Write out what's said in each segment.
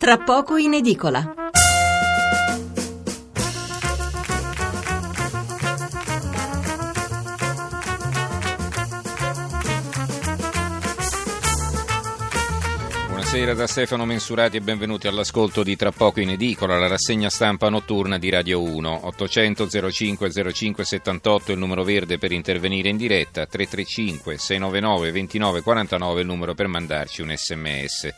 tra poco in edicola. Buonasera da Stefano Mensurati e benvenuti all'ascolto di Tra poco in edicola, la rassegna stampa notturna di Radio 1. 800 05 05 78 il numero verde per intervenire in diretta, 335 699 29 49 il numero per mandarci un sms.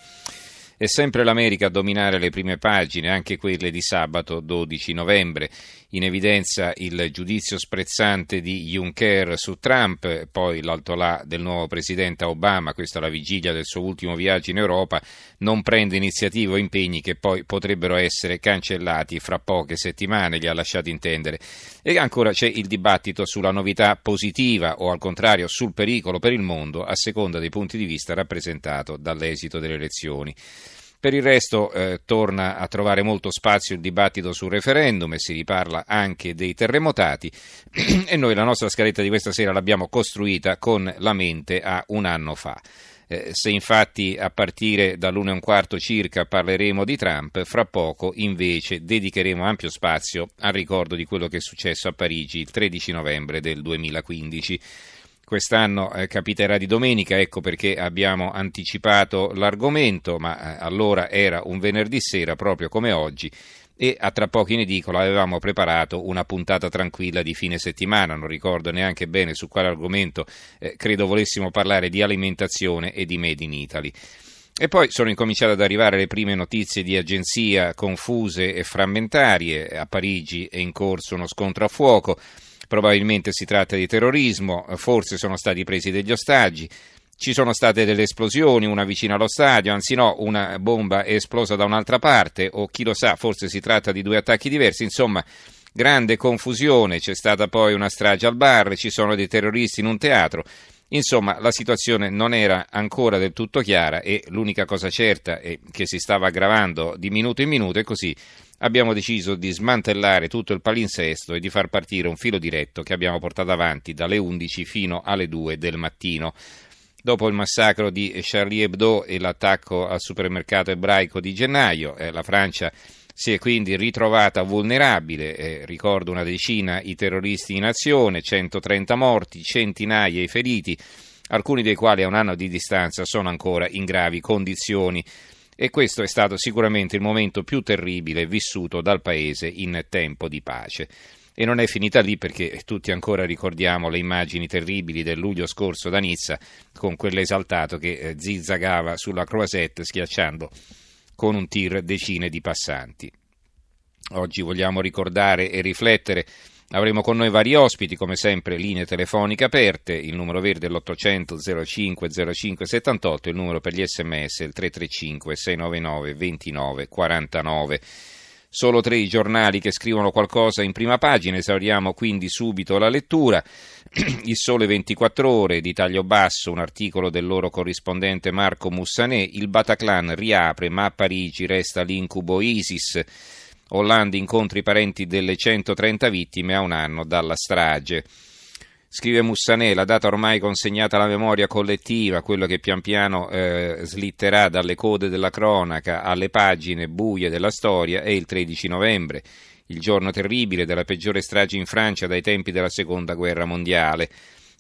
È sempre l'America a dominare le prime pagine, anche quelle di sabato 12 novembre. In evidenza il giudizio sprezzante di Juncker su Trump, poi l'altolà del nuovo presidente Obama, questa è la vigilia del suo ultimo viaggio in Europa, non prende iniziative o impegni che poi potrebbero essere cancellati fra poche settimane, li ha lasciati intendere. E ancora c'è il dibattito sulla novità positiva o al contrario sul pericolo per il mondo, a seconda dei punti di vista rappresentato dall'esito delle elezioni. Per il resto eh, torna a trovare molto spazio il dibattito sul referendum e si riparla anche dei terremotati e noi la nostra scaletta di questa sera l'abbiamo costruita con la mente a un anno fa. Eh, se infatti a partire dall'una e un quarto circa parleremo di Trump, fra poco invece dedicheremo ampio spazio al ricordo di quello che è successo a Parigi il 13 novembre del 2015 quest'anno eh, capiterà di domenica, ecco perché abbiamo anticipato l'argomento, ma eh, allora era un venerdì sera proprio come oggi e a tra poco in edicola avevamo preparato una puntata tranquilla di fine settimana, non ricordo neanche bene su quale argomento, eh, credo volessimo parlare di alimentazione e di Made in Italy. E poi sono incominciate ad arrivare le prime notizie di agenzia confuse e frammentarie. A Parigi è in corso uno scontro a fuoco probabilmente si tratta di terrorismo, forse sono stati presi degli ostaggi. Ci sono state delle esplosioni, una vicino allo stadio, anzi no, una bomba è esplosa da un'altra parte, o chi lo sa, forse si tratta di due attacchi diversi, insomma, grande confusione, c'è stata poi una strage al bar, ci sono dei terroristi in un teatro. Insomma, la situazione non era ancora del tutto chiara e l'unica cosa certa è che si stava aggravando di minuto in minuto e così abbiamo deciso di smantellare tutto il palinsesto e di far partire un filo diretto che abbiamo portato avanti dalle 11 fino alle 2 del mattino. Dopo il massacro di Charlie Hebdo e l'attacco al supermercato ebraico di gennaio, eh, la Francia si è quindi ritrovata vulnerabile, eh, ricordo una decina i terroristi in azione, 130 morti, centinaia i feriti, alcuni dei quali a un anno di distanza sono ancora in gravi condizioni e questo è stato sicuramente il momento più terribile vissuto dal Paese in tempo di pace. E non è finita lì perché tutti ancora ricordiamo le immagini terribili del luglio scorso da Nizza con quell'esaltato che eh, zizzagava sulla Croisette schiacciando con un tir decine di passanti. Oggi vogliamo ricordare e riflettere Avremo con noi vari ospiti, come sempre linee telefoniche aperte, il numero verde è l'800 05 05 78, il numero per gli sms è il 335 699 29 49. Solo tre i giornali che scrivono qualcosa in prima pagina, esauriamo quindi subito la lettura. Il Sole 24 ore di taglio basso, un articolo del loro corrispondente Marco Mussanè, il Bataclan riapre ma a Parigi resta l'incubo ISIS. Hollande incontra i parenti delle 130 vittime a un anno dalla strage. Scrive Mussanè, la data ormai consegnata alla memoria collettiva, quello che pian piano eh, slitterà dalle code della cronaca alle pagine buie della storia, è il 13 novembre, il giorno terribile della peggiore strage in Francia dai tempi della seconda guerra mondiale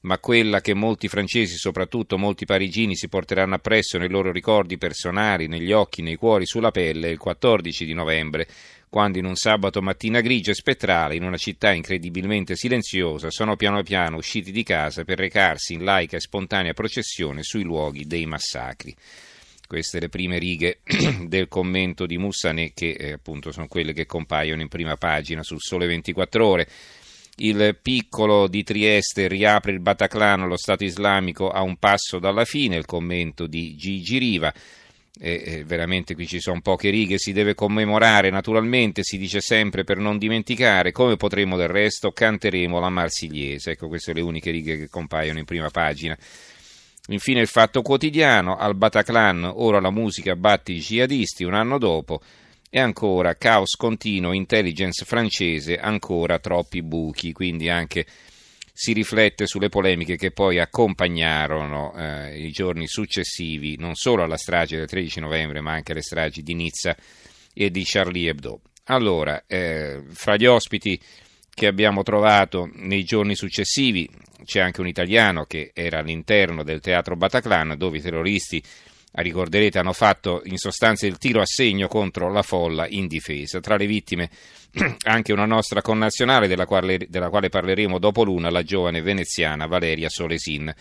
ma quella che molti francesi, soprattutto molti parigini, si porteranno appresso nei loro ricordi personali, negli occhi, nei cuori, sulla pelle, il 14 di novembre, quando in un sabato mattina grigio e spettrale, in una città incredibilmente silenziosa, sono piano piano usciti di casa per recarsi in laica e spontanea processione sui luoghi dei massacri. Queste le prime righe del commento di Mussanè, che eh, appunto sono quelle che compaiono in prima pagina sul Sole 24 Ore. Il piccolo di Trieste riapre il Bataclan allo Stato islamico a un passo dalla fine, il commento di Gigi Riva. E, e veramente qui ci sono poche righe, si deve commemorare naturalmente, si dice sempre per non dimenticare, come potremo del resto canteremo la Marsigliese. Ecco, queste sono le uniche righe che compaiono in prima pagina. Infine il fatto quotidiano, al Bataclan ora la musica batte i jihadisti un anno dopo, e ancora caos continuo, intelligence francese, ancora troppi buchi, quindi anche si riflette sulle polemiche che poi accompagnarono eh, i giorni successivi non solo alla strage del 13 novembre ma anche alle stragi di Nizza e di Charlie Hebdo. Allora, eh, fra gli ospiti che abbiamo trovato nei giorni successivi c'è anche un italiano che era all'interno del teatro Bataclan dove i terroristi ricorderete, hanno fatto in sostanza il tiro a segno contro la folla in difesa. Tra le vittime anche una nostra connazionale della quale, della quale parleremo dopo l'una, la giovane veneziana Valeria Solesin.